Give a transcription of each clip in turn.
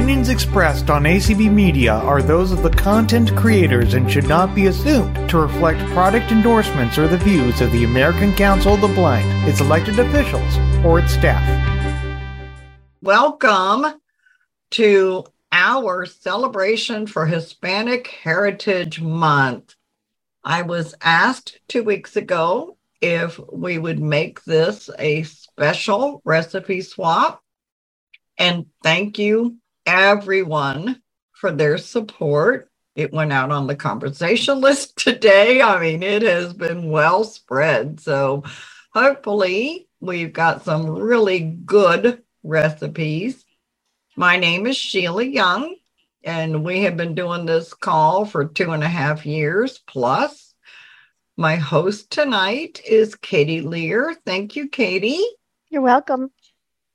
opinions expressed on ACB Media are those of the content creators and should not be assumed to reflect product endorsements or the views of the American Council of the Blind, its elected officials, or its staff. Welcome to our celebration for Hispanic Heritage Month. I was asked two weeks ago if we would make this a special recipe swap. And thank you, everyone, for their support. It went out on the conversation list today. I mean, it has been well spread. So hopefully, we've got some really good recipes. My name is Sheila Young, and we have been doing this call for two and a half years plus. My host tonight is Katie Lear. Thank you, Katie. You're welcome.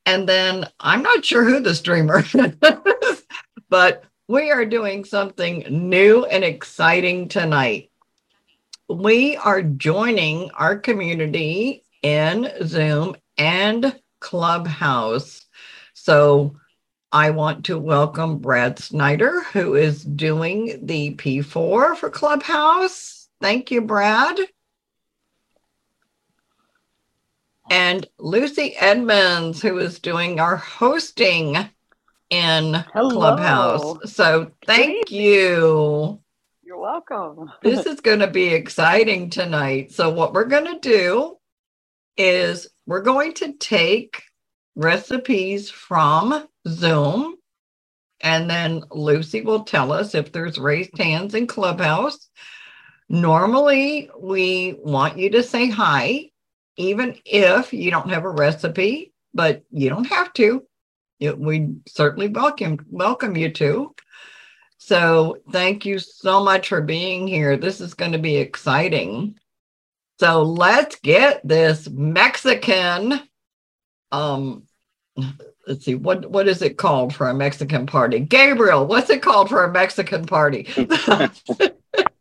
And then I'm not sure who the streamer is, but we are doing something new and exciting tonight. We are joining our community in Zoom and Clubhouse. So I want to welcome Brad Snyder, who is doing the P4 for Clubhouse. Thank you, Brad. And Lucy Edmonds, who is doing our hosting in Hello. Clubhouse. So thank you. You're welcome. this is going to be exciting tonight. So, what we're going to do is we're going to take recipes from Zoom, and then Lucy will tell us if there's raised hands in Clubhouse. Normally, we want you to say hi even if you don't have a recipe, but you don't have to. It, we certainly welcome welcome you to. So thank you so much for being here. This is going to be exciting. So let's get this Mexican. Um, let's see what what is it called for a Mexican party? Gabriel, what's it called for a Mexican party?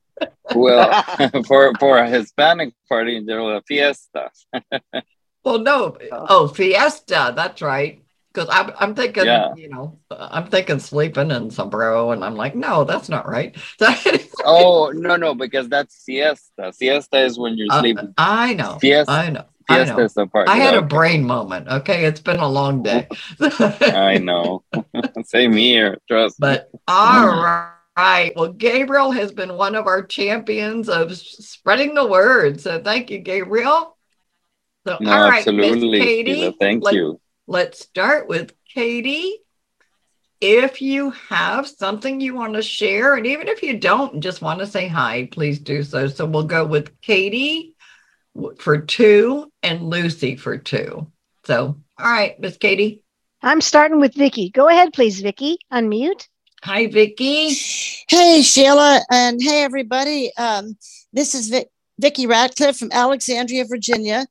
well, for for a Hispanic party, there was a fiesta. well, no, oh, fiesta. That's right. Because I'm, I'm thinking, Yeah. you know, I'm thinking sleeping and sombrero, and I'm like, no, that's not right. oh no, no, because that's siesta. Siesta is when you're Uh, sleeping. I know. Fiesta- I know. I know. is the party. I had a brain moment. Okay, it's been a long day. I know. Same here. Trust. me. But all right. Well, Gabriel has been one of our champions of spreading the word. So thank you, Gabriel. So, No, all right, Miss absolutely. Katie. Sheila, thank let- you. Let's start with Katie. If you have something you want to share, and even if you don't just want to say hi, please do so. So we'll go with Katie for two and Lucy for two. So, all right, Miss Katie. I'm starting with Vicky. Go ahead, please, Vicky. Unmute. Hi, Vicky. Hey, Sheila, and hey, everybody. Um, this is Vic- Vicki Ratcliffe from Alexandria, Virginia.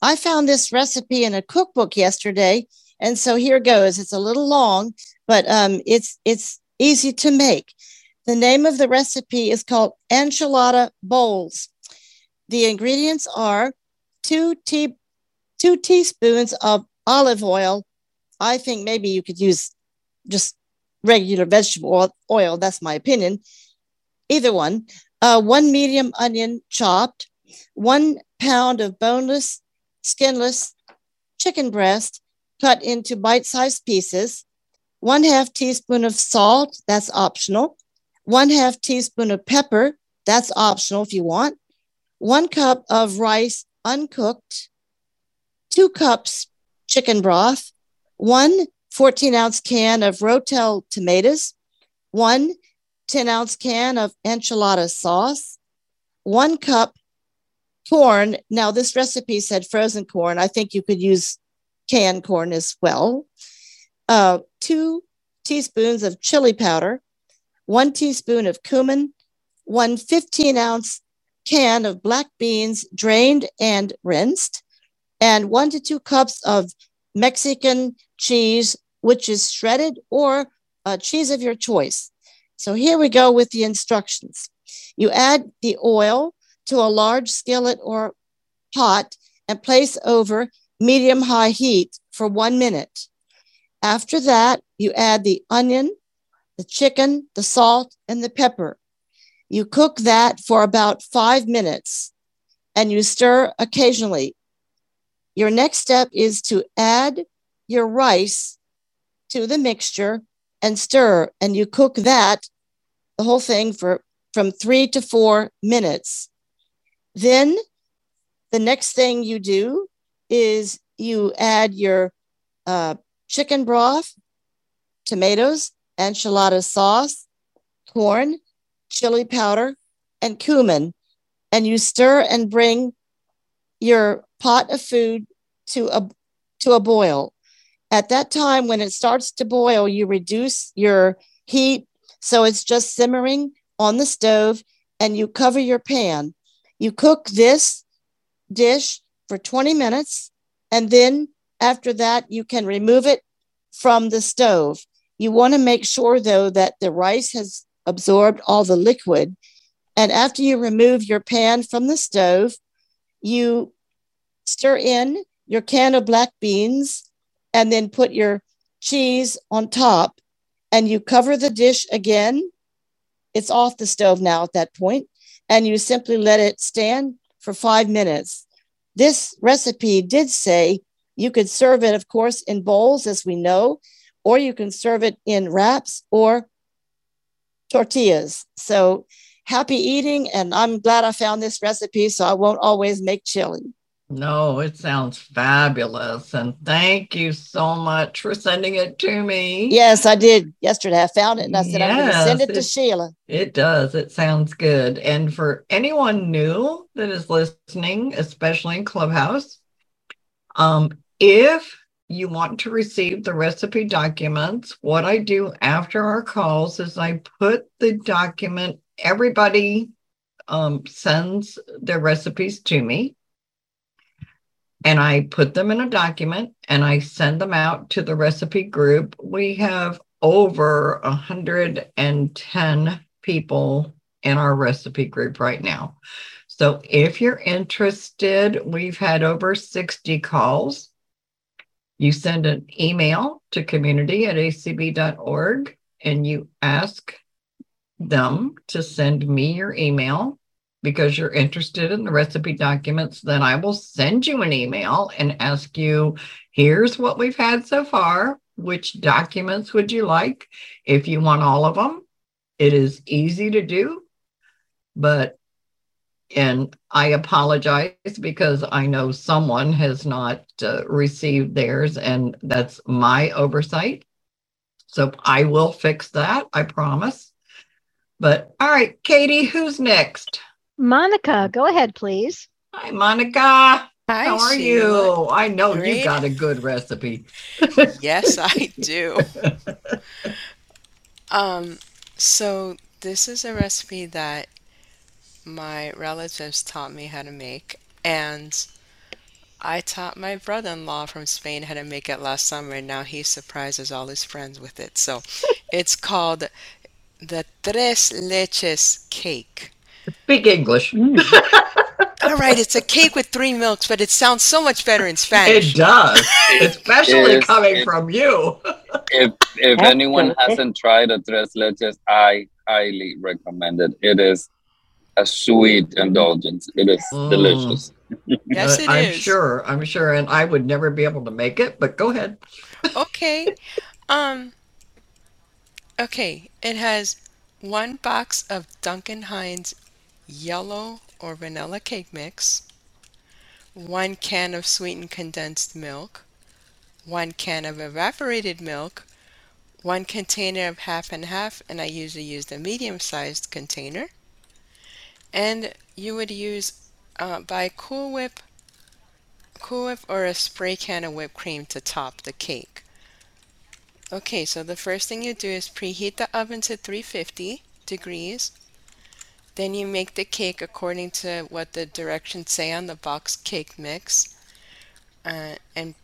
I found this recipe in a cookbook yesterday, and so here goes. It's a little long, but um, it's it's easy to make. The name of the recipe is called enchilada bowls. The ingredients are two tea two teaspoons of olive oil. I think maybe you could use just regular vegetable oil. That's my opinion. Either one. Uh, one medium onion chopped, one pound of boneless, skinless chicken breast cut into bite sized pieces, one half teaspoon of salt. That's optional. One half teaspoon of pepper. That's optional if you want. One cup of rice uncooked, two cups chicken broth, one 14 ounce can of Rotel tomatoes, one 10 ounce can of enchilada sauce, one cup corn. Now, this recipe said frozen corn. I think you could use canned corn as well. Uh, two teaspoons of chili powder, one teaspoon of cumin, one 15 ounce can of black beans drained and rinsed, and one to two cups of Mexican cheese, which is shredded or uh, cheese of your choice. So here we go with the instructions. You add the oil to a large skillet or pot and place over medium high heat for one minute. After that, you add the onion, the chicken, the salt, and the pepper. You cook that for about five minutes and you stir occasionally. Your next step is to add your rice to the mixture and stir, and you cook that, the whole thing, for from three to four minutes. Then the next thing you do is you add your uh, chicken broth, tomatoes, enchilada sauce, corn, chili powder, and cumin, and you stir and bring your pot of food to a to a boil. At that time, when it starts to boil, you reduce your heat so it's just simmering on the stove, and you cover your pan. You cook this dish for 20 minutes, and then after that, you can remove it from the stove. You want to make sure, though, that the rice has absorbed all the liquid. And after you remove your pan from the stove, you stir in your can of black beans and then put your cheese on top and you cover the dish again. It's off the stove now at that point, and you simply let it stand for five minutes. This recipe did say you could serve it, of course, in bowls, as we know, or you can serve it in wraps or tortillas. So happy eating. And I'm glad I found this recipe so I won't always make chili. No, it sounds fabulous. And thank you so much for sending it to me. Yes, I did yesterday. I found it and I said, I'm going to send it to Sheila. It does. It sounds good. And for anyone new that is listening, especially in Clubhouse, um, if you want to receive the recipe documents, what I do after our calls is I put the document, everybody um, sends their recipes to me. And I put them in a document and I send them out to the recipe group. We have over 110 people in our recipe group right now. So if you're interested, we've had over 60 calls. You send an email to community at acb.org and you ask them to send me your email because you're interested in the recipe documents. Then I will send you an email and ask you here's what we've had so far. Which documents would you like? If you want all of them, it is easy to do, but and I apologize because I know someone has not uh, received theirs, and that's my oversight. So I will fix that, I promise. But all right, Katie, who's next? Monica, go ahead, please. Hi, Monica. Hi, How are Sheila. you? I know you got a good recipe. Yes, I do. Um, so this is a recipe that my relatives taught me how to make, and I taught my brother-in-law from Spain how to make it last summer, and now he surprises all his friends with it. So it's called the Tres Leches cake. Speak English. All right, it's a cake with three milks, but it sounds so much better in Spanish. It does, especially is- coming it- from you. If if anyone hasn't tried a tres leches, I highly recommend it. It is a sweet indulgence. It is Mm. delicious. Yes, Uh, it I'm is. sure. I'm sure. And I would never be able to make it, but go ahead. Okay. Um Okay, it has one box of Duncan Hines yellow or vanilla cake mix, one can of sweetened condensed milk, one can of evaporated milk, one container of half and half, and I usually use the medium-sized container. And you would use uh, buy Cool Whip, Cool Whip or a spray can of whipped cream to top the cake. Okay, so the first thing you do is preheat the oven to 350 degrees. Then you make the cake according to what the directions say on the box cake mix. Uh, and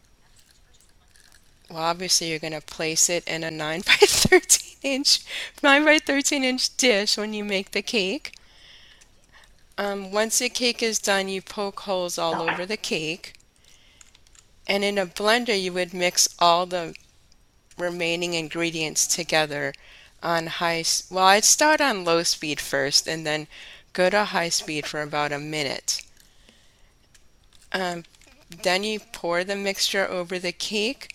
well, obviously you're going to place it in a 9 by 13 inch 9 by 13 inch dish when you make the cake. Um, once the cake is done, you poke holes all over the cake. And in a blender, you would mix all the remaining ingredients together on high well I'd start on low speed first and then go to high speed for about a minute. Um, then you pour the mixture over the cake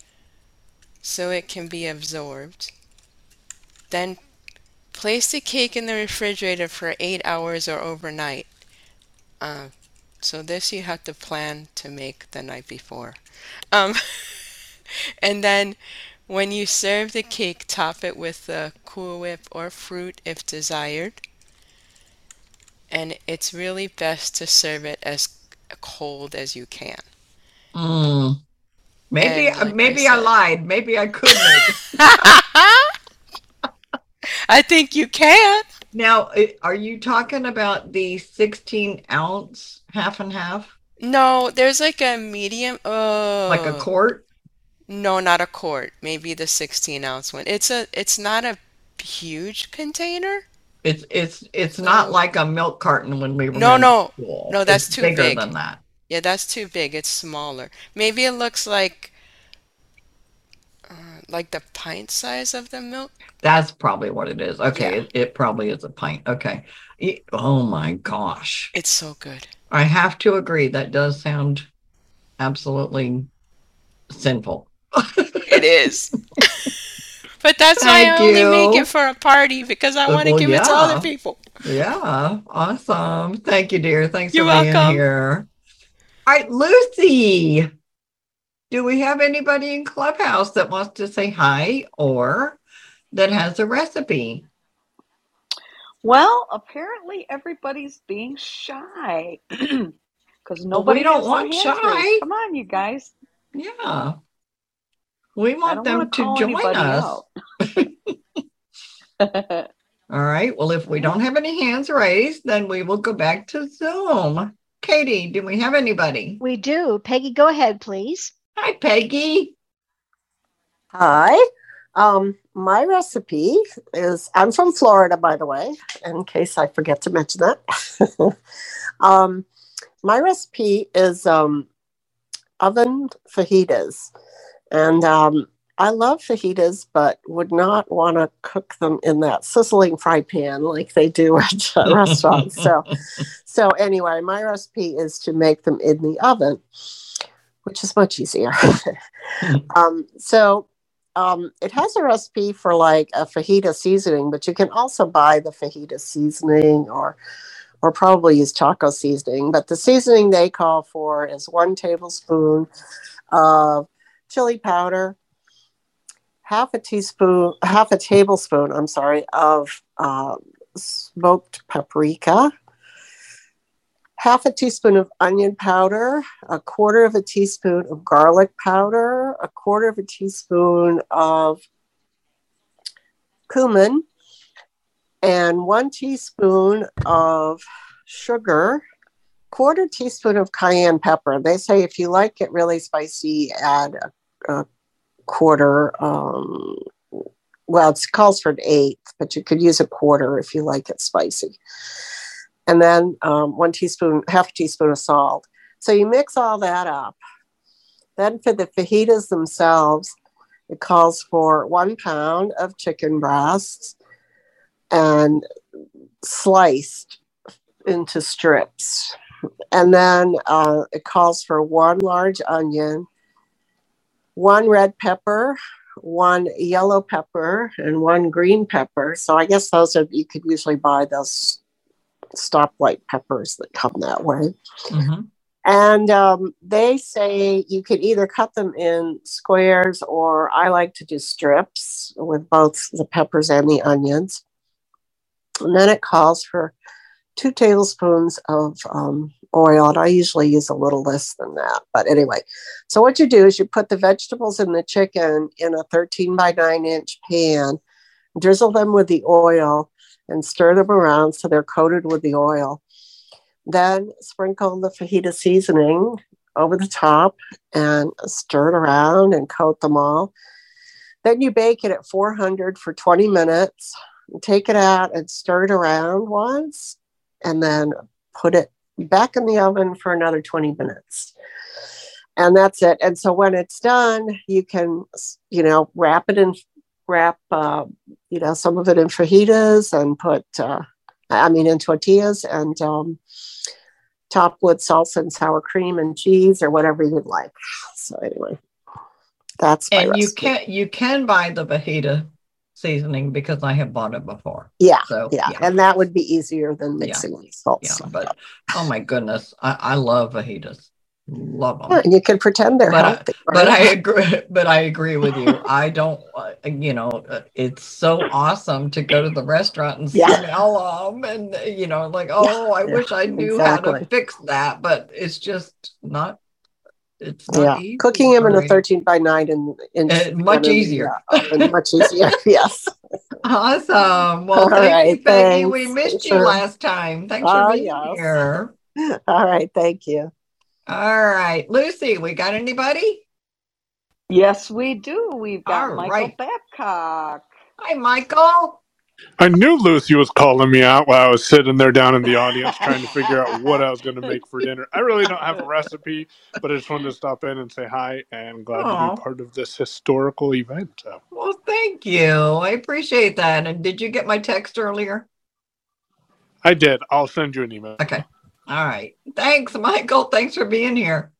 so it can be absorbed. Then place the cake in the refrigerator for eight hours or overnight. Uh, so this you have to plan to make the night before. Um, and then when you serve the cake, top it with the Cool Whip or fruit if desired. And it's really best to serve it as cold as you can. Mm. Maybe like maybe I I, lied. Maybe I could make it. I think you can. Now, are you talking about the 16 ounce half and half, No, there's like a medium. Oh, like a quart? No, not a quart. Maybe the 16 ounce one. It's a. It's not a huge container. It's it's it's not like a milk carton when we were No, no. school. No, that's It's too bigger big. than that. Yeah, that's too big. It's smaller. Maybe it looks like uh, like the pint size of the milk. That's probably what it is. Okay, Yeah. it, it probably is a pint. Okay. E- Oh my gosh. It's so good. I have to agree. That does sound absolutely sinful. It is. But that's why I Thank only make it for a party because I want to well, give it to other people. Yeah, awesome. Thank you, dear. Thanks You're for being here. All right, Lucy. Do we have anybody in Clubhouse that wants to say hi or that has a recipe? Well, apparently everybody's being shy because Well, nobody we don't want hands shy. raised. Come on, you guys. Yeah. We want them to join us. All right. Well, if we don't have any hands raised, then we will go back to Zoom. Katie, do we have anybody? We do. Peggy, go ahead, please. Hi, Peggy. Hi. Um, my recipe is I'm from Florida, by the way, in case I forget to mention that. um, my recipe is um, oven fajitas. And um, I love fajitas, but would not want to cook them in that sizzling fry pan like they do at uh, restaurants. So, so anyway, my recipe is to make them in the oven, which is much easier. um, so um, it has a recipe for like a fajita seasoning, but you can also buy the fajita seasoning or or probably use taco seasoning. But the seasoning they call for is one tablespoon of chili powder, half a teaspoon, half a tablespoon, I'm sorry, of uh, smoked paprika, half a teaspoon of onion powder, a quarter of a teaspoon of garlic powder, a quarter of a teaspoon of cumin, and one teaspoon of sugar, quarter teaspoon of cayenne pepper. They say if you like it really spicy, add a, a quarter. Um, well, it calls for an eighth, but you could use a quarter if you like it spicy. And then um, one teaspoon, half a teaspoon of salt. So you mix all that up. Then for the fajitas themselves, it calls for one pound of chicken breasts and sliced into strips. And then uh, it calls for one large onion, one red pepper, one yellow pepper, and one green pepper. So I guess those are, you could usually buy those stoplight peppers that come that way. Mhm. And um, they say you could either cut them in squares or I like to do strips with both the peppers and the onions. And then it calls for two tablespoons of um, oil. And I usually use a little less than that. But anyway, so what you do is you put the vegetables and the chicken in a 13 by 9 inch pan, drizzle them with the oil, and stir them around so they're coated with the oil. Then sprinkle the fajita seasoning over the top and stir it around and coat them all. Then you bake it at 400 for 20 minutes. Take it out and stir it around once, and then put it back in the oven for another 20 minutes. and that's it. And so when it's done, you can, you know, wrap it in, wrap, uh, you know, some of it in fajitas and put, uh, I mean, in tortillas and um, top with salsa and sour cream and cheese or whatever you'd like. So anyway, that's my And you recipe. can you can buy the fajita seasoning because I have bought it before. Yeah, So yeah, yeah, and that would be easier than Yeah. mixing with salt. yeah. So. But oh my goodness, I, I love fajitas. Love them. Yeah, and you can pretend they're But I- healthy. But? I agree. But I agree with you. I don't. uh, You know, uh, it's so awesome to go to the restaurant and Yeah. smell them, and you know, like, oh, I yeah, wish I knew how to fix that, but it's just not. It's not yeah, easy cooking them in a 13 by 9 and, and Uh, much easier. much easier. yes. Awesome. Well, All thank you, right, Peggy. We missed you last time. Thanks Oh, for being yes. here. All right. Thank you. All right, Lucy, we got anybody? Yes, we do. We've got All Michael right. Babcock. Hi, Michael. I knew Lucy was calling me out while I was sitting there down in the audience trying to figure out what I was going to make for dinner. I really don't have a recipe, but I just wanted to stop in and say hi and glad to be part of this historical event. So, Well, thank you. I appreciate that. And did you get my text earlier? I did. I'll send you an email. Okay. All right. Thanks, Michael. Thanks for being here.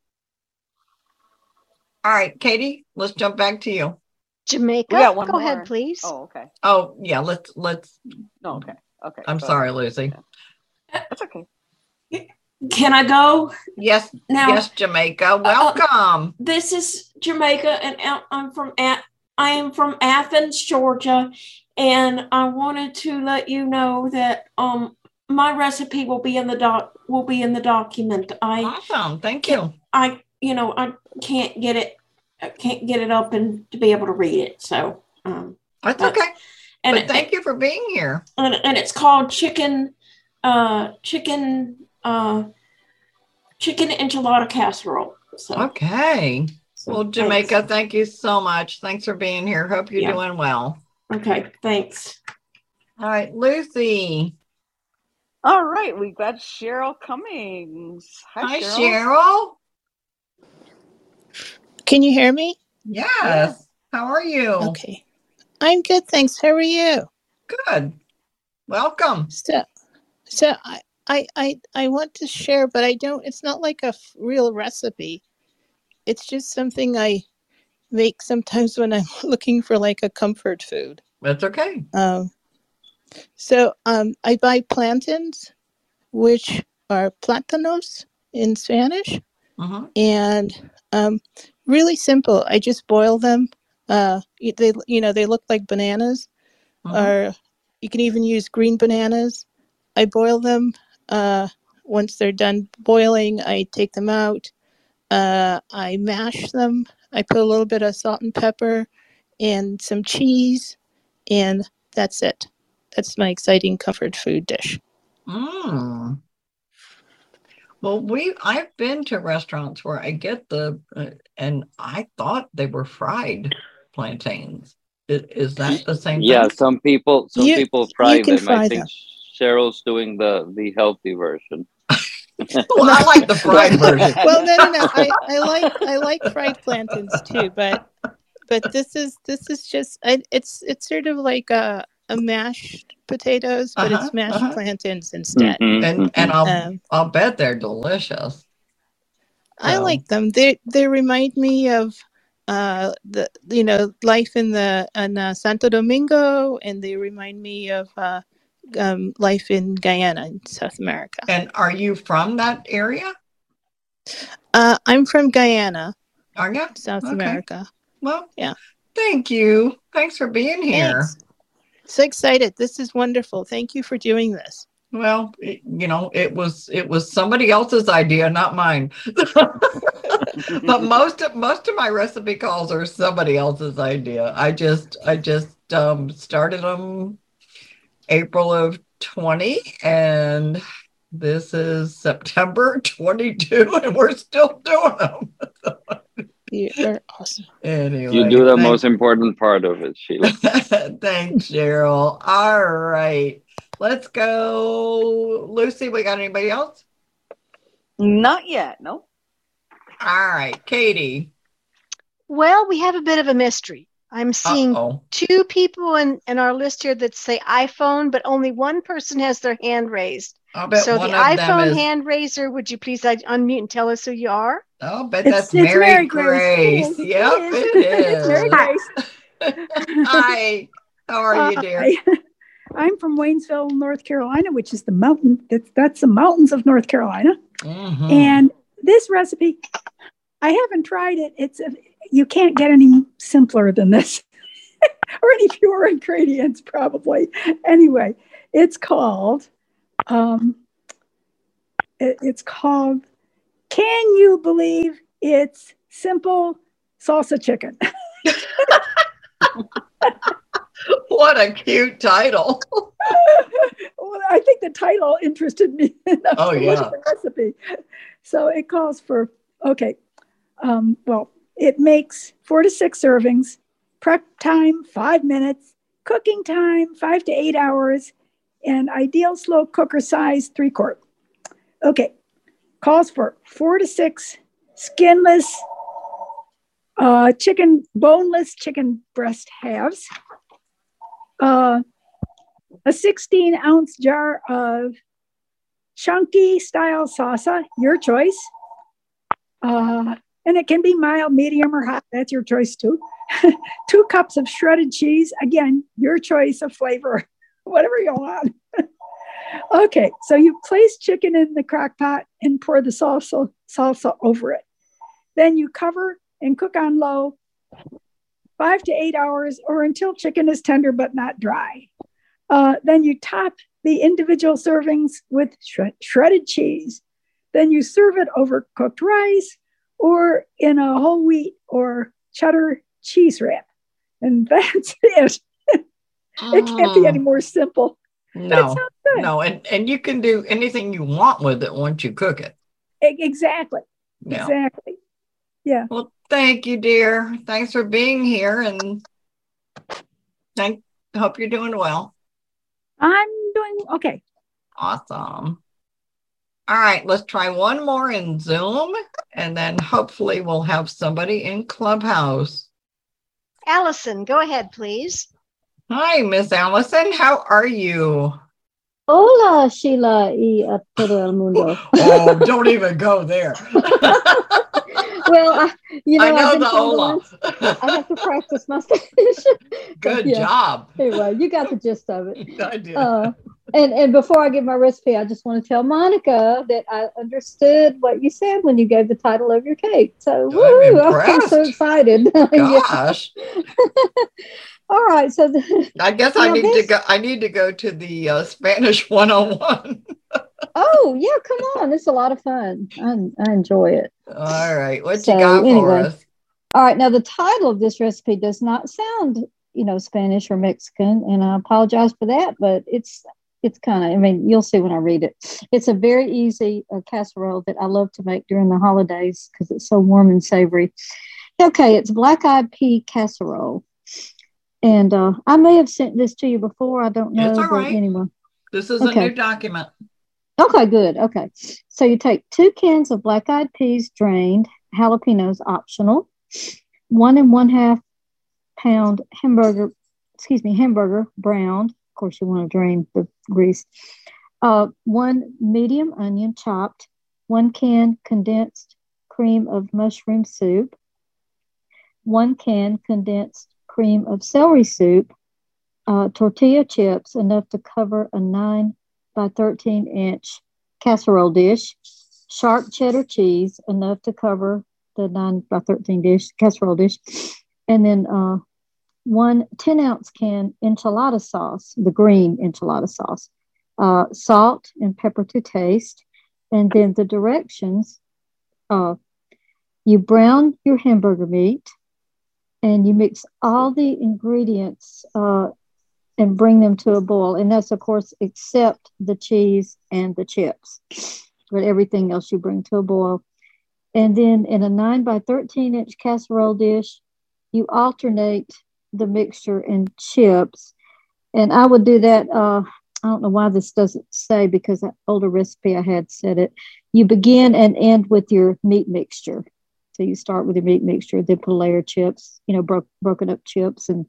All right, Katie, let's jump back to you. Jamaica. We Go more. ahead, please. Oh, okay. Oh, yeah, let's let's No, okay. Okay. I'm go sorry, ahead. Lucy. That's okay. Can I go? Yes, Now, yes, Jamaica. Welcome. this is Jamaica, and I- I'm from A- I am from Athens, Georgia, and I wanted to let you know that um my recipe will be in the doc will be in the document. I Awesome. Thank you. I you know I can't get it I can't get it open to be able to read it. So um That's That's- okay. and But it, thank you for being here. and, and it's called chicken uh chicken uh chicken enchilada casserole. So Okay. so Well, thanks. Jamaica, thank you so much. Thanks for being here. Hope you're Yeah. doing well. Okay, thanks. All right, Lucy. All right, we've got Cheryl Cummings. Hi, Hi, Cheryl. Cheryl. Can you hear me? Yes. How are you? Okay. I'm good, thanks. How are you? Good. Welcome. So, so I, I, I, I want to share, but I don't. It's not like a real recipe. It's just something I make sometimes when I'm looking for like a comfort food. That's okay. Um, so um, I buy plantains, which are plátanos in Spanish, hmm and um, really simple. I just boil them. Uh, they, you know, they look like bananas. Mhm. or you can even use green bananas. I boil them. Uh, once they're done boiling, I take them out. Uh, I mash them. I put a little bit of salt and pepper and some cheese, and that's it. That's my exciting comfort food dish. Mm. Well, we I've been to restaurants where I get the uh, and I thought they were fried plantains. Is, is that the same Yeah, thing? some people some You- people you fry them. fry I think Cheryl's doing the the healthy version. Well, I like the fried version. Well, no, no, no. I, I like I like fried plantains too, but but this is this is just I, it's it's sort of like a a mashed potatoes, but Uh-huh, it's mashed uh-huh. plantains instead. Mhm, And and I'll Um, I'll bet they're delicious. I So- like them. They they remind me of uh the you know life in the in uh, Santo Domingo, and they remind me of uh, um, life in Guyana in South America. And are you from that area? Uh, I'm from Guyana, Are you? South Okay. America. Well, Yeah. Thank you. Thanks for being here. Thanks. So excited! This is wonderful. Thank you for doing this. Well, it, you know, it was it was somebody else's idea, not mine. but most of most of my recipe calls are somebody else's idea. I just I just um, started them April of 20 and this is September 22 and we're still doing them. You're awesome. Anyway, You do the thank- most important part of it, Sheila. Thanks, Cheryl. All right. Let's go. Lucy, we got anybody else? Not yet. No. All right, Katie. Well, we have a bit of a mystery. I'm seeing Uh-oh. two people in, in our list here that say iPhone, but only one person has their hand raised. I'll bet so one the of them iPhone is- hand raiser, would you please unmute and tell us who you are? I'll bet It's- that's it's Mary, Mary Grace. Grace. It is. Yep, It it is. is. Mary Grace. Hi. How are you, dear? Hi. I'm from Waynesville, North Carolina, which is the mountain. That's that's the mountains of North Carolina. Mhm. And this recipe, I haven't tried it. It's a, you can't get any simpler than this, or any fewer ingredients, probably. Anyway, it's called. Um, it- it's called. Can you believe it's simple salsa chicken? what a cute title. well, I think the title interested me enough Oh, to look yeah. at the recipe. So it calls for okay. Um, well, it makes four to six servings. Prep time five minutes. Cooking time five to eight hours, and ideal slow cooker size three quart. Okay, calls for four to six skinless uh, chicken, boneless chicken breast halves. Uh, a 16 ounce jar of chunky style salsa, your choice. Uh, and it can be mild, medium, or hot. That's your choice too. Two cups of shredded cheese. Again, your choice of flavor, whatever you want. okay, so you place chicken in the crock pot and pour the salsa, salsa over it. Then you cover and cook on low five to eight hours or until chicken is tender but not dry. Uh, then you top the individual servings with shred- shredded cheese. Then you serve it over cooked rice or in a whole wheat or cheddar cheese wrap. And that's it. It can't be any ah. more simple. No, no, and, and you can do anything you want with it once you cook it. Exactly. Yeah. Exactly. Yeah. Well, thank you, dear. Thanks for being here, and thank. Hope you're doing well. I'm doing okay. Awesome. All right, let's try one more in Zoom, and then hopefully we'll have somebody in Clubhouse. Allison, go ahead, please. Hi, Miss Allison. How are you? Hola, Sheila y a todo el mundo. Oh, don't even go there. well, I, you know, I know I've been the hola. I have to practice my Spanish. Good Yeah. job. Anyway, you got the gist of it. I did. Uh, and and before I give my recipe, I just want to tell Monica that I understood what you said when you gave the title of your cake. So woo, I'm so excited. Gosh. All right. So the, I guess I need to go. I need to go to the uh, Spanish 101. oh yeah, come on, it's a lot of fun. I, I enjoy it. All right, what So, you got for anyway. us? All right. Now, the title of this recipe does not sound, you know, Spanish or Mexican, and I apologize for that, but it's it's kind of. I mean, you'll see when I read it. It's a very easy uh, casserole that I love to make during the holidays because it's so warm and savory. Okay, it's black eyed pea casserole, and uh, I may have sent this to you before. I don't know, It's all right. anyway. This is Okay. a new document. Okay, good. Okay. So you take two cans of black eyed peas drained, jalapenos optional, one and one half pound hamburger, excuse me, hamburger browned. Of course, you want to drain the grease. Uh, one medium onion chopped, one can condensed cream of mushroom soup, one can condensed cream of celery soup, uh, tortilla chips enough to cover a 9 by 13 inch casserole dish, sharp cheddar cheese enough to cover the 9 by 13 dish casserole dish, and then uh, one 10 ounce can enchilada sauce, the green enchilada sauce, uh, salt and pepper to taste, and then the directions. Uh, you brown your hamburger meat and you mix all the ingredients uh, and bring them to a boil. And that's, of course, except the cheese and the chips, but everything else you bring to a boil. And then in a 9 by 13 inch casserole dish, you alternate the mixture and chips. And I would do that. Uh, I don't know why this doesn't say because that older recipe I had said it. You begin and end with your meat mixture. So you start with your meat mixture, then put a layer of chips, you know, bro- broken up chips, and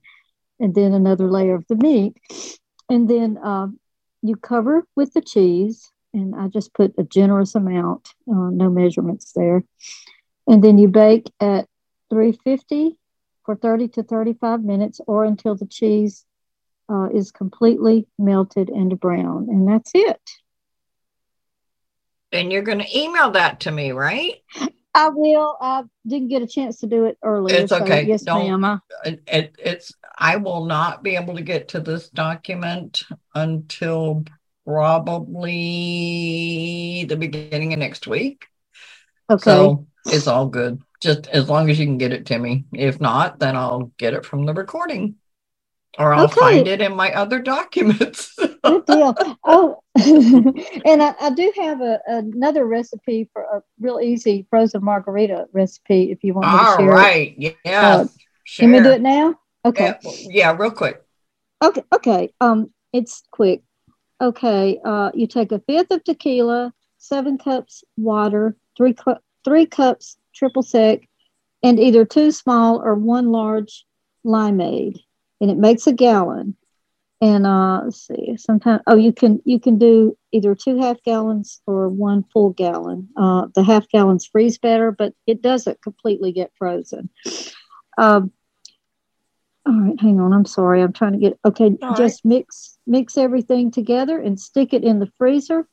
and then another layer of the meat, and then um, you cover with the cheese. And I just put a generous amount, uh, no measurements there, and then you bake at 350 for 30 to 35 minutes, or until the cheese uh, is completely melted and brown, and that's it. And you're going to email that to me, right? I will. I didn't get a chance to do it earlier. It's so okay. yes, Don't- ma'am. It, it's I will not be able to get to this document until probably the beginning of next week. Okay. So it's all good. Just as long as you can get it to me. If not, then I'll get it from the recording. Or I'll Okay. find it in my other documents. Good deal. Oh, and I, I do have a, another recipe for a real easy frozen margarita recipe if you want me to all share it. right. Yes. Uh, Can we do it now? Okay. Yeah, yeah, real quick. Okay. Okay. Um, it's quick. Okay. Uh, you take a fifth of tequila, seven cups water, three cu- three cups triple sec, and either two small or one large limeade, and it makes a gallon. And uh, let's see. Sometimes oh, you can you can do either two half gallons or one full gallon. Uh, the half gallons freeze better, but it doesn't completely get frozen. Um, all right, hang on. I'm sorry. I'm trying to get okay. All just mix mix everything together and stick it in the freezer.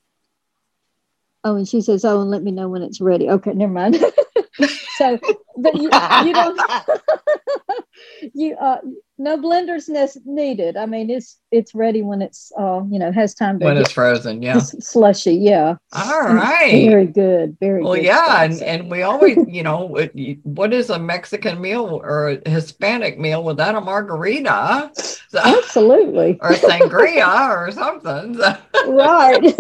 Oh, and she says, "Oh, and let me know when it's ready." Okay, never mind. so, but you, you don't you uh no blenders ne- needed. I mean, it's it's ready when it's uh you know has time to When it's frozen, yeah. slushy. Yeah. All right. Very good. Very Well, good. yeah, and, and we always, you know, what what is a Mexican meal or a Hispanic meal without a margarita? So- Absolutely. or sangria or something. So- right.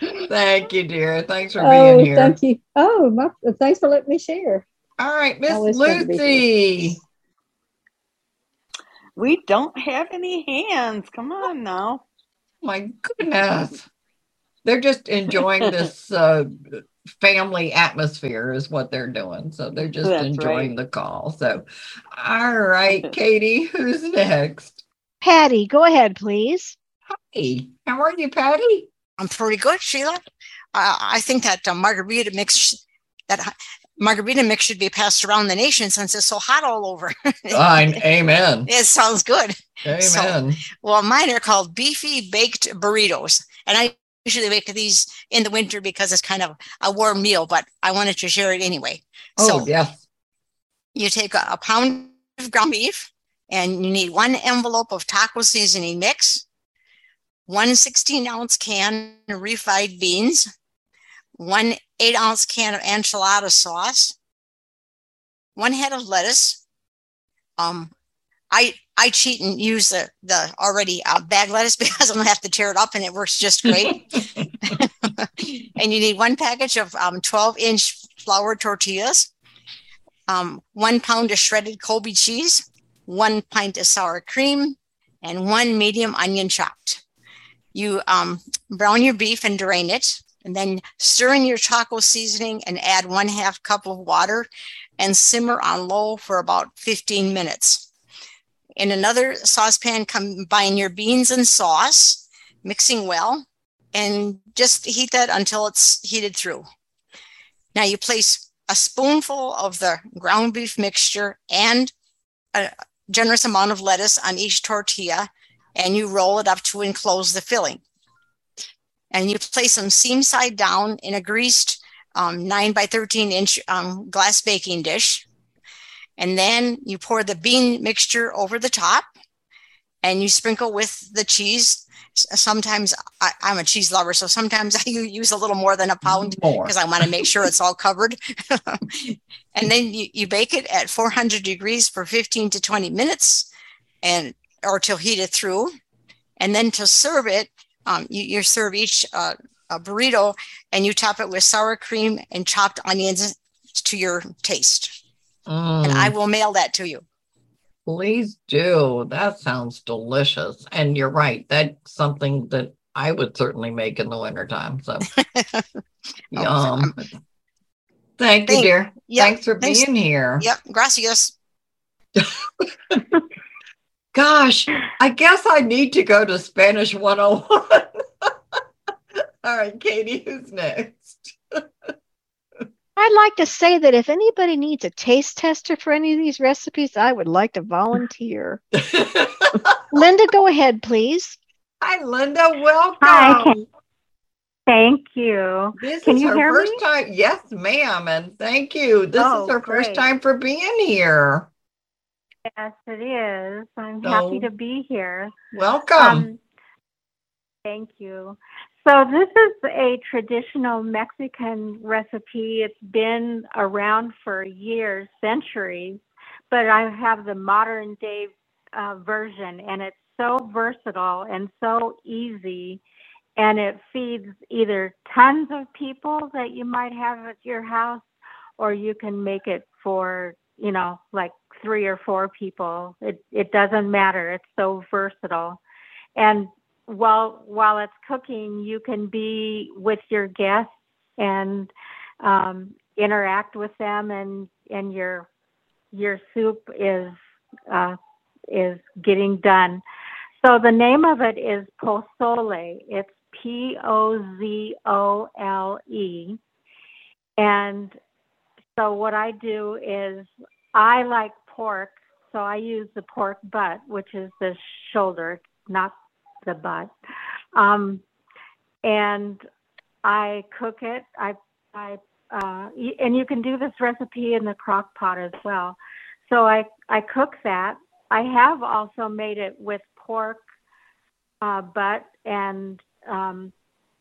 Thank you, dear. Thanks for oh, being here. thank you. Oh, my, thanks for letting me share. All right, Miss Always fun to be here. Lucy. We don't have any hands. Come on now. My goodness. They're just enjoying this uh, family atmosphere, is what they're doing. So they're just That's enjoying right. the call. So, all right, Katie, who's next? Patty, go ahead, please. Hey, how are you, Patty? I'm pretty good, Sheila. Uh, I think that uh, margarita mix, that h- margarita mix should be passed around the nation since it's so hot all over. Fine. Amen. it sounds good. So, Amen. well, mine are called beefy baked burritos, and I usually make these in the winter because it's kind of a warm meal. But I wanted to share it anyway. Oh, so yes. you take a, a pound of ground beef, and you need one envelope of taco seasoning mix, one 16 ounce can of refried beans, one eight ounce can of enchilada sauce, one head of lettuce. Um, I I cheat and use the the already uh, bag lettuce because I don't have to tear it up and it works just great. and you need one package of um, 12 inch flour tortillas, um, one pound of shredded Colby cheese, one pint of sour cream, and one medium onion chopped. You um, brown your beef and drain it, and then stir in your taco seasoning and add one half cup of water and simmer on low for about 15 minutes. In another saucepan, combine your beans and sauce, mixing well, and just heat that until it's heated through. Now you place a spoonful of the ground beef mixture and a generous amount of lettuce on each tortilla, and you roll it up to enclose the filling. And you place them seam side down in a greased um, 9 by 13 inch um, glass baking dish. And then you pour the bean mixture over the top and you sprinkle with the cheese. Sometimes I, I'm a cheese lover, so sometimes I use a little more than a pound because I want to make sure it's all covered. and then you, you bake it at 400 degrees for 15 to 20 minutes and or till heated through. And then to serve it, um, you, you serve each uh, a burrito and you top it with sour cream and chopped onions to your taste. And I Mm, will mail that to you. please do. That sounds delicious. And you're right. That's something that I would certainly make in the wintertime. So, Oh, yum. Thank you, Thank- dear. Yep, Thanks for thanks. being here. Yep, gracias. Gosh, I guess I need to go to Spanish 101. All right, Katie, who's next? I'd like to say that if anybody needs a taste tester for any of these recipes, I would like to volunteer. Linda, go ahead, please. Hi, Linda. Welcome. Hi, can- thank you. This Can is you our hear first me? time. Yes, ma'am. And thank you. This Oh, is our first time for being here. Yes, it is. I'm So- happy to be here. Welcome. Um, thank you. So this is a traditional Mexican recipe. It's been around for years, centuries, but I have the modern day uh, version, and it's so versatile and so easy, and it feeds either tons of people that you might have at your house, or you can make it for you know like three or four people. It it doesn't matter. It's so versatile, and while while it's cooking, you can be with your guests and um, interact with them, and and your your soup is uh, is getting done. So the name of it is pozole. It's P O Z O L E, and so what I do is I like pork, so I use the pork butt, which is the shoulder, not the butt. Um, and I cook it. I, I, uh, and you can do this recipe in the crock pot as well. So I, I cook that. I have also made it with pork uh, butt and um,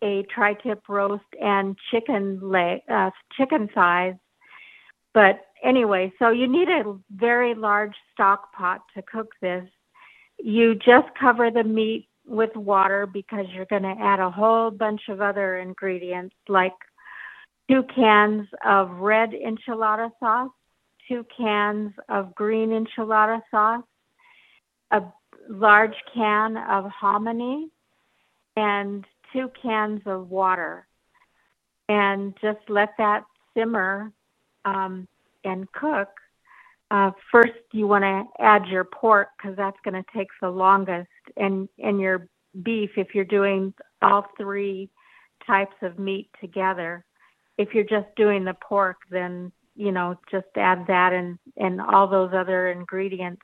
a tri-tip roast and chicken leg, uh, chicken thighs. But anyway, so you need a very large stock pot to cook this. You just cover the meat with water because you're going to add a whole bunch of other ingredients like two cans of red enchilada sauce, two cans of green enchilada sauce, a large can of hominy, and two cans of water. And just let that simmer um, and cook. Uh, first, you want to add your pork because that's going to take the longest, and and your beef if you're doing all three types of meat together. If you're just doing the pork, then you know just add that and and all those other ingredients.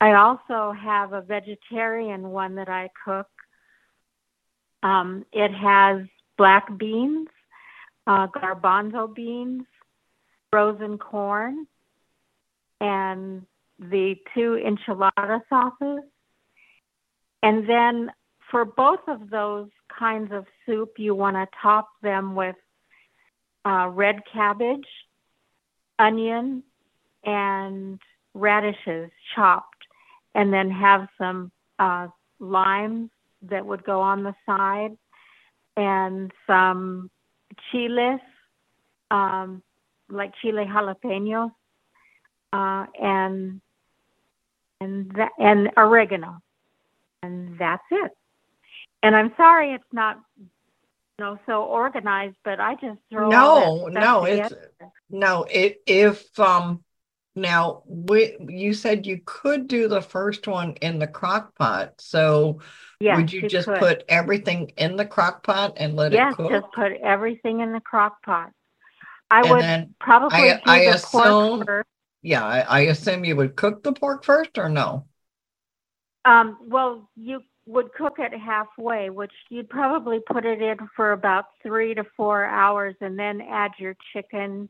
I also have a vegetarian one that I cook. Um, it has black beans, uh, garbanzo beans, frozen corn, and the two enchilada sauces. And then for both of those kinds of soup, you want to top them with uh, red cabbage, onion, and radishes chopped, and then have some uh, limes that would go on the side, and some chiles, um, like chile jalapenos, uh, and and that, and oregano, and that's it. And I'm sorry it's not you know so organized, but I just throw No, no, it's together. no. It if um now we you said you could do the first one in the crock pot. So Yes, would you, you just could. put everything in the crock pot and let yes, it cook? just put everything in the crock pot. I And would probably I I the assume yeah, I, I assume you would cook the pork first or no? Um, well, you would cook it halfway, which you'd probably put it in for about three to four hours, and then add your chicken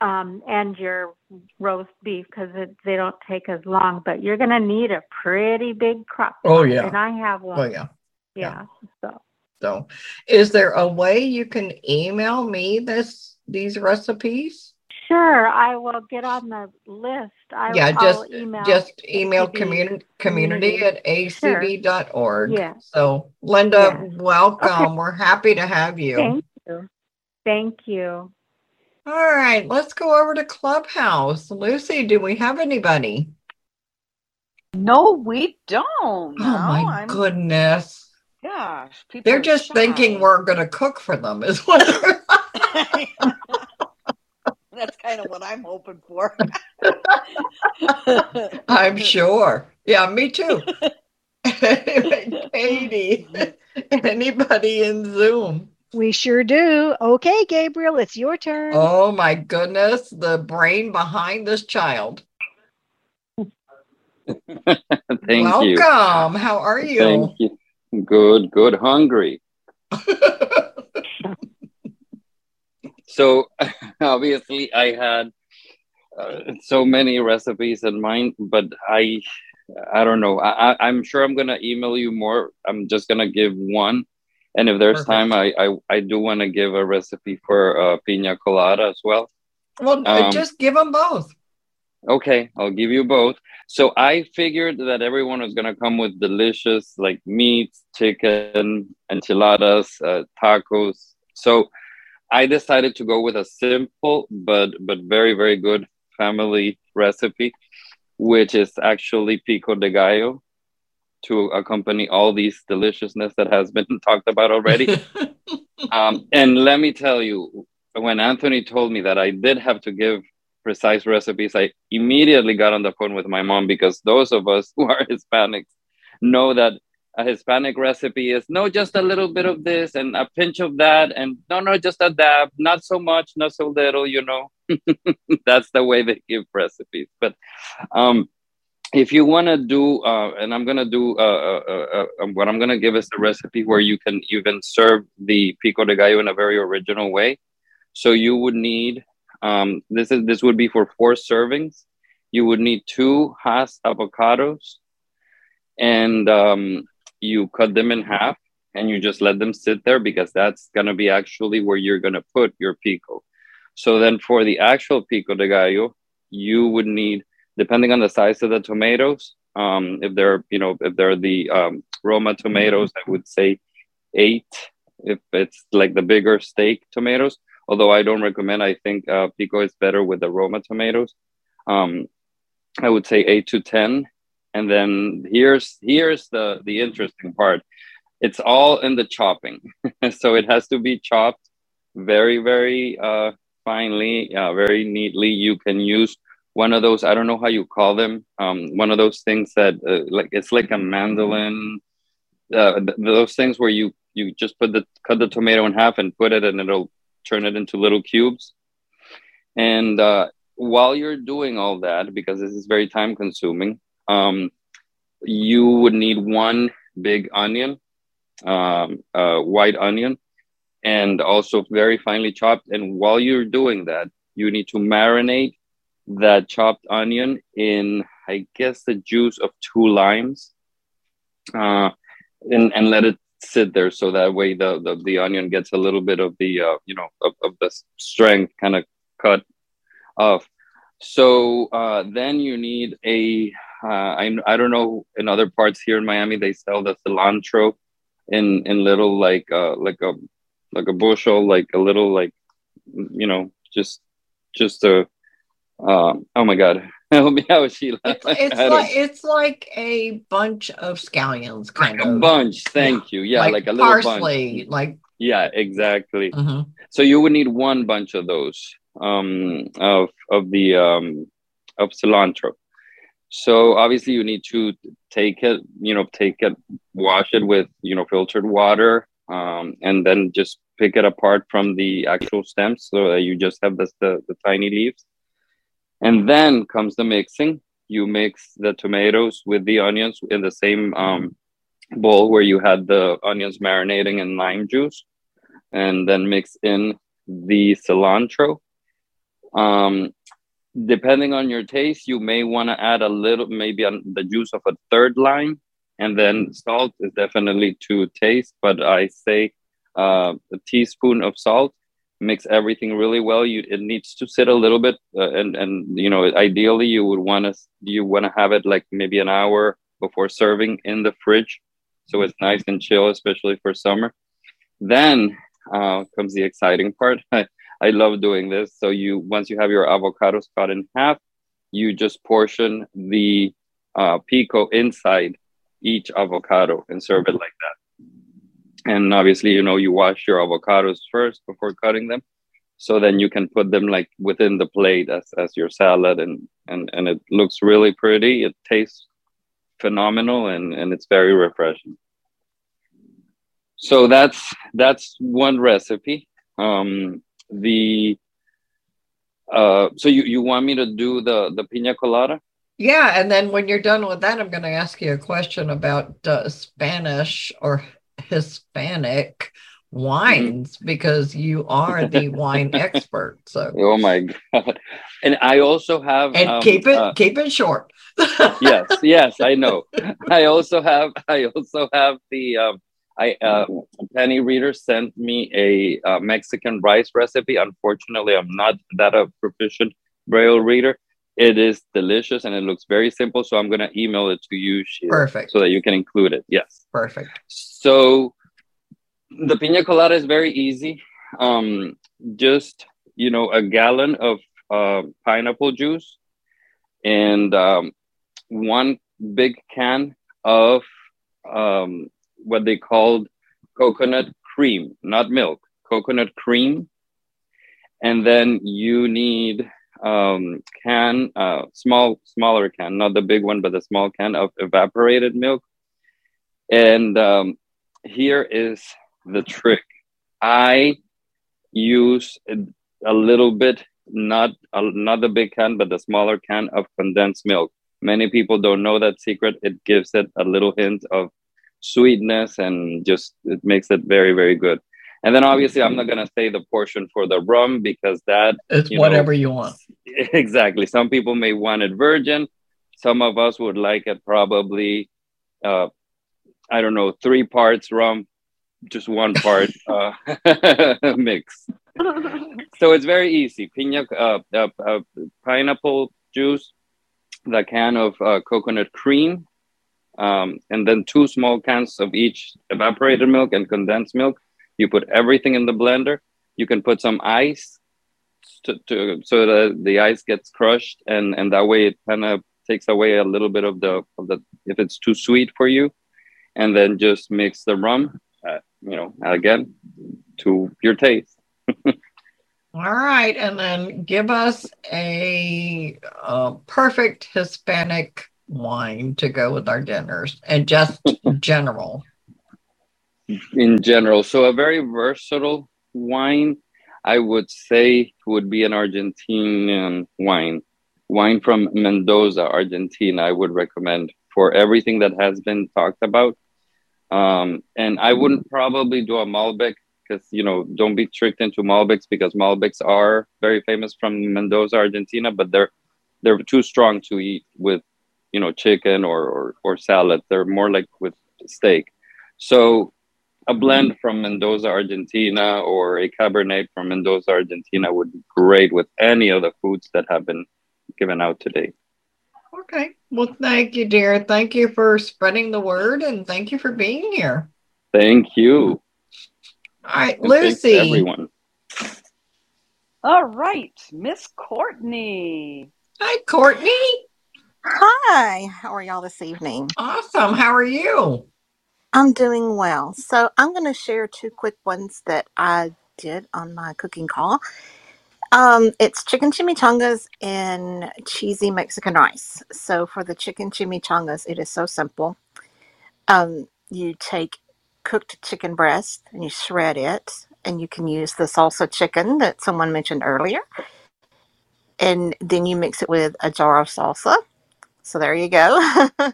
um, and your roast beef because they don't take as long. But you're going to need a pretty big crock pot, Oh, yeah. and I have one. Oh yeah. yeah. So So is there a way you can email me this these recipes? sure, I will get on the list. I, yeah, I'll just email just email community community at Sure. acb.org. Yeah. So Linda, Yes. welcome. Okay. We're happy to have you. Thank you. Thank you. All right, let's go over to Clubhouse. Lucy, do we have anybody? No, we don't. Oh No, my I'm goodness. gosh. People They're are just shy. thinking we're going to cook for them, is what they're kind of what I'm hoping for. I'm sure. Yeah, me too. Katie, anybody in Zoom? We sure do. Okay, Gabriel, it's your turn. Oh my goodness, the brain behind this child. Thank you. Welcome. How are you? Thank you. Good, good. Hungry. So obviously, I had uh, so many recipes in mind, but I, I don't know. I, I, I'm sure I'm gonna email you more. I'm just gonna give one, and if there's Perfect. time, I, I, I do want to give a recipe for uh, pina colada as well. Well, Um, just give them both. Okay, I'll give you both. So I figured that everyone was gonna come with delicious like meats, chicken, enchiladas, uh, tacos. So I decided to go with a simple but but very very good family recipe, which is actually pico de gallo to accompany all these deliciousness that has been talked about already. um, and let me tell you, when Anthony told me that I did have to give precise recipes, I immediately got on the phone with my mom because those of us who are Hispanics know that a Hispanic recipe is no, just a little bit of this and a pinch of that, and no, no, just a dab, not so much, not so little, you know. That's the way they give recipes. But um, if you want to do, uh, and I'm gonna do, uh, uh, uh, uh, what I'm gonna give is a recipe where you can even serve the pico de gallo in a very original way. So you would need, um, this is this would be for four servings. You would need two Hass avocados, and um, you cut them in half, and you just let them sit there because that's gonna be actually where you're gonna put your pico. So then for the actual pico de gallo, you would need depending on the size of the tomatoes. Um, if they're, you know, if they're the um, Roma tomatoes, I would say eight. If it's like the bigger steak tomatoes, although I don't recommend, I think uh, pico is better with the Roma tomatoes. Um, I would say eight to ten. And then here's here's the the interesting part. It's all in the chopping, so it has to be chopped very very uh, finely, uh, very neatly. You can use one of those i don't know how you call them um, one of those things that uh, like it's like a mandolin uh, th- those things where you you just put the cut the tomato in half and put it and it'll turn it into little cubes and uh, while you're doing all that because this is very time consuming um, you would need one big onion um, uh, white onion and also very finely chopped and while you're doing that you need to marinate that chopped onion in I guess the juice of two limes, uh, and and let it sit there so that way the the, the onion gets a little bit of the uh, you know of, of the strength kind of cut off. So uh, then you need a uh, I I don't know in other parts here in Miami they sell the cilantro in in little like uh like a like a bushel like a little like you know just just a um, oh my God. Help me out, Sheila. It's, it's like it's like a bunch of scallions, kind a of bunch. Thank you. Yeah, like, a little parsley, bunch. like Yeah, exactly. Mhm. So you would need one bunch of those um, of of the um, of cilantro. So obviously you need to take it, you know, take it, wash it with you know filtered water, um, and then just pick it apart from the actual stems so that you just have the the, the tiny leaves. And then comes the mixing. You mix the tomatoes with the onions in the same um, bowl where you had the onions marinating in lime juice, and then mix in the cilantro. Um, depending on your taste, you may want to add a little, maybe on the juice of a third lime, and then salt is definitely to taste. But I say uh, a teaspoon of salt mix everything really well you it needs to sit a little bit uh, and and you know ideally you would want to you want to have it like maybe an hour before serving in the fridge so it's nice and chill especially for summer then uh, comes the exciting part I, love doing this. So you once you have your avocados cut in half you just portion the uh, pico inside each avocado and serve it like that. And obviously you know you wash your avocados first before cutting them. So then you can put them like within the plate as, as your salad and, and and it looks really pretty. It tastes phenomenal and and it's very refreshing. So that's that's one recipe. Um the uh so you you want me to do the the pina colada Yeah, and then when you're done with that, I'm going to ask you a question about uh, Spanish or Hispanic wines because you are the wine expert. So oh my god and i also have and um, keep it uh, keep it short. yes yes i know i also have i also have the um i uh Penny Reeder sent me a uh, mexican rice recipe unfortunately i'm not that a proficient braille reader it is delicious and it looks very simple so i'm going to email it to you Sheila, Perfect. so that you can include it yes Perfect. so the pina colada is very easy. Um, just you know, a gallon of uh, pineapple juice and um, one big can of um, what they called coconut cream, not milk, coconut cream. And then you need um, can uh, small smaller can, not the big one, but the small can of evaporated milk. And um, here is the trick. I use a, little bit, not a, not the big can, but the smaller can of condensed milk. Many people don't know that secret. It gives it a little hint of sweetness and just it makes it very very good. And then obviously I'm not gonna say the portion for the rum because that It's you know, whatever you want. exactly. Some people may want it virgin. Some of us would like it probably, uh, I don't know, three parts rum, just one part uh, mix. So it's very easy. Pina, uh, uh, uh, pineapple juice, the can of uh, coconut cream, um, and then two small cans of each evaporated milk and condensed milk. You put everything in the blender. You can put some ice to, to so that the ice gets crushed, and and that way it kind of takes away a little bit of the of the if it's too sweet for you, and then just mix the rum. Uh, you know, again to your taste. All right, and then give us a, uh perfect Hispanic wine to go with our dinners, and just general. in general. So a very versatile wine, I would say, would be an Argentinian wine. Wine from Mendoza, Argentina, I would recommend for everything that has been talked about. Um, and I wouldn't probably do a Malbec because, you know, don't be tricked into Malbecs because Malbecs are very famous from Mendoza, Argentina, but they're they're too strong to eat with, you know, chicken or or, or salad. They're more like with steak. So a blend mm-hmm. from Mendoza, Argentina, or a Cabernet from Mendoza, Argentina would be great with any of the foods that have been given out today. Okay. Well, thank you, dear. Thank you for spreading the word, and thank you for being here. Thank you. All right, And thanks to Lucy. everyone. All right, Miss Courtney. Hi, Courtney. Hi, how are y'all this evening? Awesome. How are you? I'm doing well. So, I'm going to share two quick ones that I did on my cooking call. Um, it's chicken chimichangas and cheesy Mexican rice. So, for the chicken chimichangas, it is so simple. Um, you take cooked chicken breast and you shred it, and you can use the salsa chicken that someone mentioned earlier. And then you mix it with a jar of salsa. So, there you go.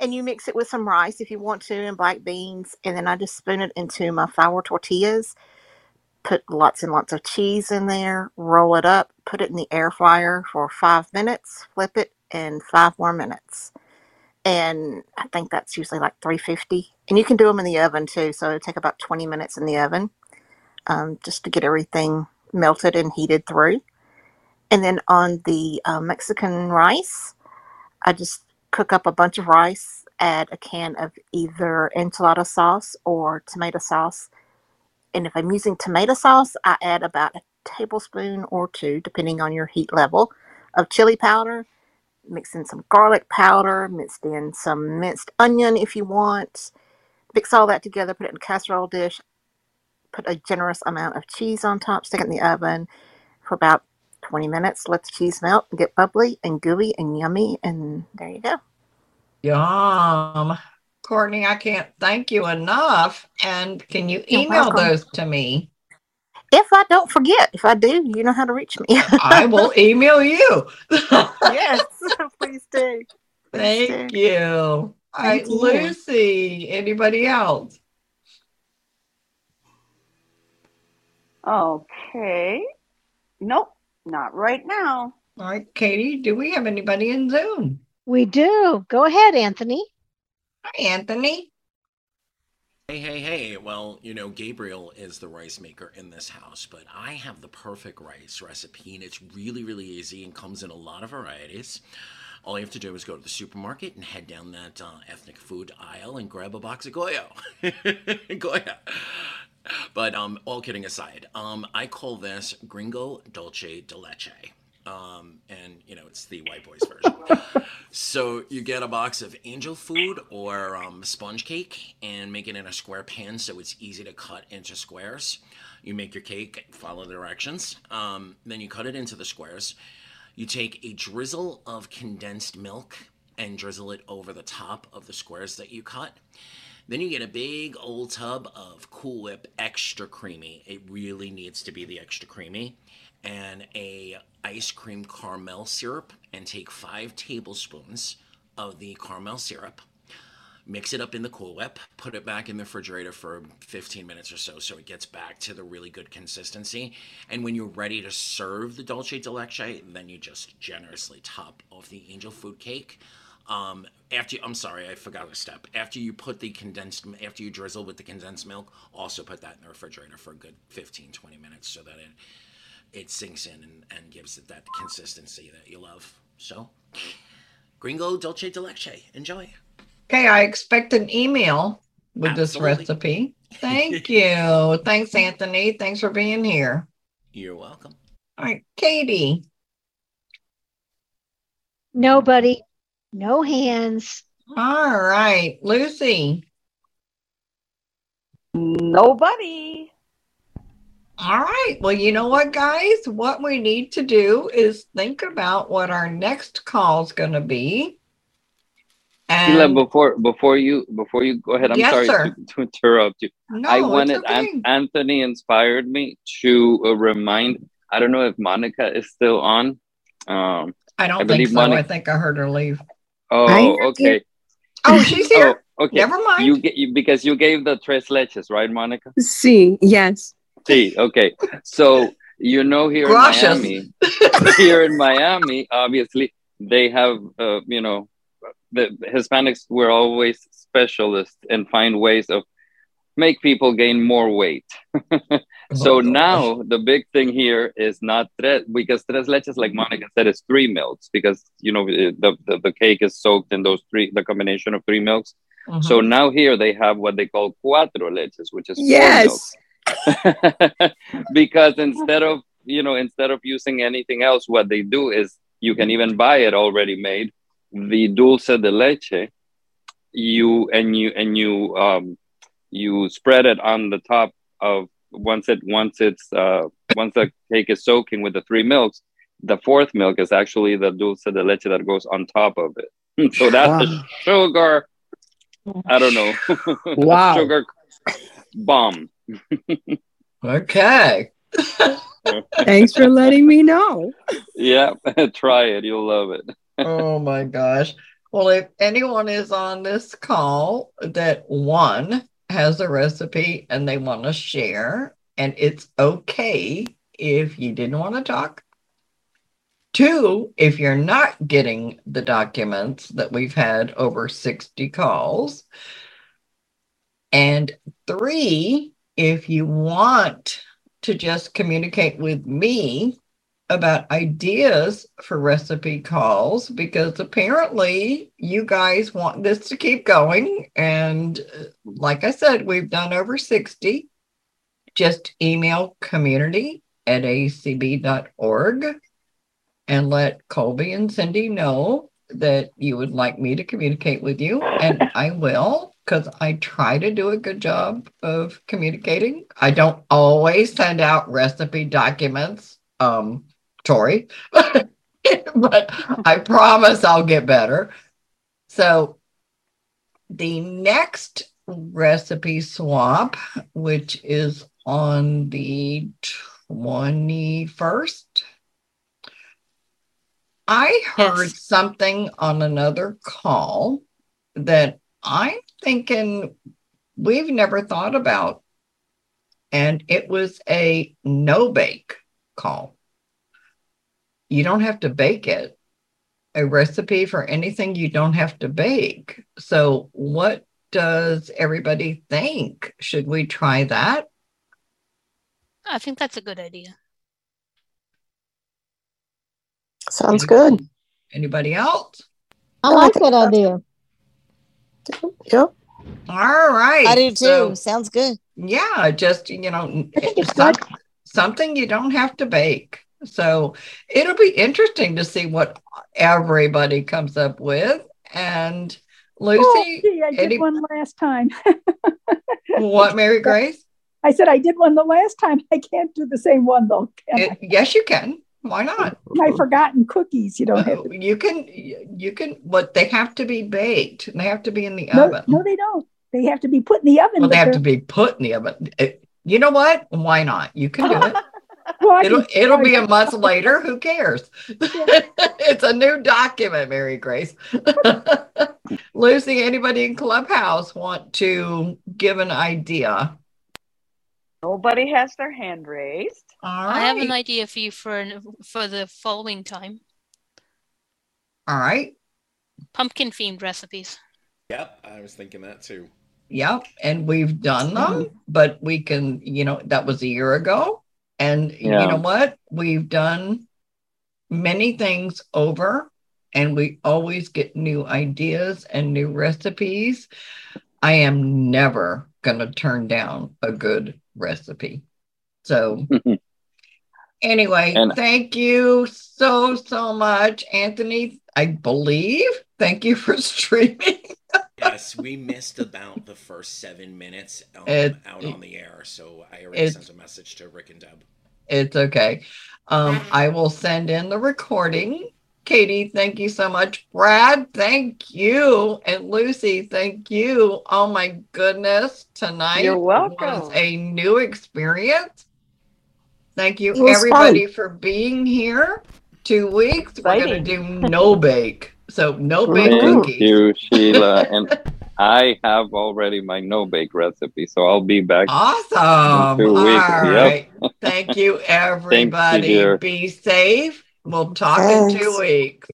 and you mix it with some rice if you want to and black beans and then i just spoon it into my flour tortillas put lots and lots of cheese in there roll it up put it in the air fryer for five minutes flip it in five more minutes. And i think that's usually like 350 and you can do them in the oven too so it'll take about 20 minutes in the oven um, just to get everything melted and heated through. And then on the uh, mexican rice I just cook up a bunch of rice, add a can of either enchilada sauce or tomato sauce. And if I'm using tomato sauce, I add about a tablespoon or two, depending on your heat level, of chili powder. Mix in some garlic powder, mixed in some minced onion if you want. Mix all that together, put it in a casserole dish, put a generous amount of cheese on top, stick it in the oven for about 20 minutes. Let the cheese melt and get bubbly and gooey and yummy. And there you go. Yum. Courtney, I can't thank you enough. And can you You're email welcome. those to me? If I don't forget, if I do, you know how to reach me. I will email you. yes, please do. Please Thank do. you. All right, Thank you. Lucy. Anybody else? Okay. Nope, not right now. All right, Katie, do we have anybody in Zoom? We do. Go ahead, Anthony. Hi, Anthony. Hey, hey, hey. Well, you know, Gabriel is the rice maker in this house, but I have the perfect rice recipe, and it's really, really easy and comes in a lot of varieties. All you have to do is go to the supermarket and head down that uh, ethnic food aisle and grab a box of Goyo. Goya. But um, all kidding aside, um, I call this Gringo Dolce de Leche. Um, and, you know, it's the white boys version. so you get a box of angel food or um, sponge cake and make it in a square pan so it's easy to cut into squares. You make your cake, follow the directions. Um, then you cut it into the squares. You take a drizzle of condensed milk and drizzle it over the top of the squares that you cut. Then you get a big old tub of Cool Whip extra creamy. It really needs to be the extra creamy. And a ice cream caramel syrup and take five tablespoons of the caramel syrup. Mix it up in the Cool Whip, put it back in the refrigerator for 15 minutes or so so it gets back to the really good consistency. And when you're ready to serve the Dolce de Leche, then you just generously top off the angel food cake. Um, after you, I'm sorry, I forgot a step. After you put the condensed, after you drizzle with the condensed milk, also put that in the refrigerator for a good 15, 20 minutes so that it it sinks in and, and gives it that consistency that you love. So, Gringo Dolce de Leche, enjoy. Okay, I expect an email with Absolutely. this recipe. Thank you. Thanks, Anthony. Thanks for being here. You're welcome. All right, Katie. Nobody. No hands. All right, Lucy. Nobody. All right. Well, you know what, guys? What we need to do is think about what our next call is going to be. Sheila, before before you before you go ahead, I'm Yes, sorry to, to interrupt you. No, I it's wanted okay. An- Anthony inspired me to uh, remind. I don't know if Monica is still on. Um, I don't think believe so. I think I heard her leave. Oh, okay. Oh, she's here. Oh, okay. Never mind. You, get you because you gave the tres leches, right, Monica? Sí, yes. See, okay. So you know here Gracias. in Miami, here in Miami, obviously they have, uh, you know, the Hispanics were always specialists and find ways of make people gain more weight. so now the big thing here is not tres because tres leches, like Monica said, is three milks because you know the, the the cake is soaked in those three, the combination of three milks. So now here they have what they call cuatro leches, which is Yes. because instead of you know instead of using anything else what they do is you can even buy it already made the dulce de leche you and you and you um you spread it on the top of once it once it's uh once the cake is soaking with the three milks the fourth milk is actually the dulce de leche that goes on top of it so that's the sugar i don't know Wow. sugar bomb Okay. Thanks for letting me know. Yeah, try it. You'll love it. oh my gosh. Well, if anyone is on this call that one has a recipe and they want to share, and it's okay if you didn't want to talk. Two, if you're not getting the documents that we've had over 60 calls. And three, if you want to just communicate with me about ideas for recipe calls, because apparently you guys want this to keep going. And uh, like I said, we've done over 60. Just email community at acb.org and let Colby and Cindy know that you would like me to communicate with you, and I will because I try to do a good job of communicating. I don't always send out recipe documents, um, Tori, but I promise I'll get better. So the next recipe swap, which is on the 21st, I heard something on another call that I'm thinking we've never thought about. And it was a no bake call. You don't have to bake it. A recipe for anything you don't have to bake. So, what does everybody think? Should we try that? I think that's a good idea. Sounds good. Anybody else? I like that idea. Yep. All right. I do too. So, Sounds good. yeah, just, you know, some, something you don't have to bake. So it'll be interesting to see what everybody comes up with. And oh, Lucy, Oh, gee, I did any- one last time. what, Mary Grace? I said I did one the last time. I can't do the same one though. It- yes, you can. Why not? My forgotten cookies. You don't have oh, to. You can, you can, but they have to be baked. They have to be in the No, oven. no, they don't. They have to be put in the oven. Well, they have to be put in the oven. It- you know what? Why not? You can do it. Well, I It'll it'll be a month later. Who cares? it's a new document, Mary Grace. Lucy, anybody in Clubhouse want to give an idea? Nobody has their hand raised. All I have an idea for you for an, for the following time. All right. Pumpkin themed recipes. Yep, I was thinking that too. Yep. And we've done them, but we can, you know, that was a year ago. And Yeah. you know what? We've done many things over and we always get new ideas and new recipes. I am never going to turn down a good recipe. So, anyway, And- thank you so, so much, Anthony. I believe. Thank you for streaming. Yes, we missed about the first seven minutes um, It- out on the air, so I already it's- sent a message to Rick and Deb. It's okay. Um, I will send in the recording. Katie, thank you so much. Brad, thank you. And Lucy, thank you. Oh my goodness. Tonight You're was welcome. a new experience. Thank you, everybody, fun. for being here. Two weeks. We're going to do no bake. So, no bake Thank cookies. you, Sheila. And I have already my no bake recipe, so I'll be back Awesome. in two All weeks. right. Yep. Thank you, everybody. dear. Be safe. We'll talk in two weeks.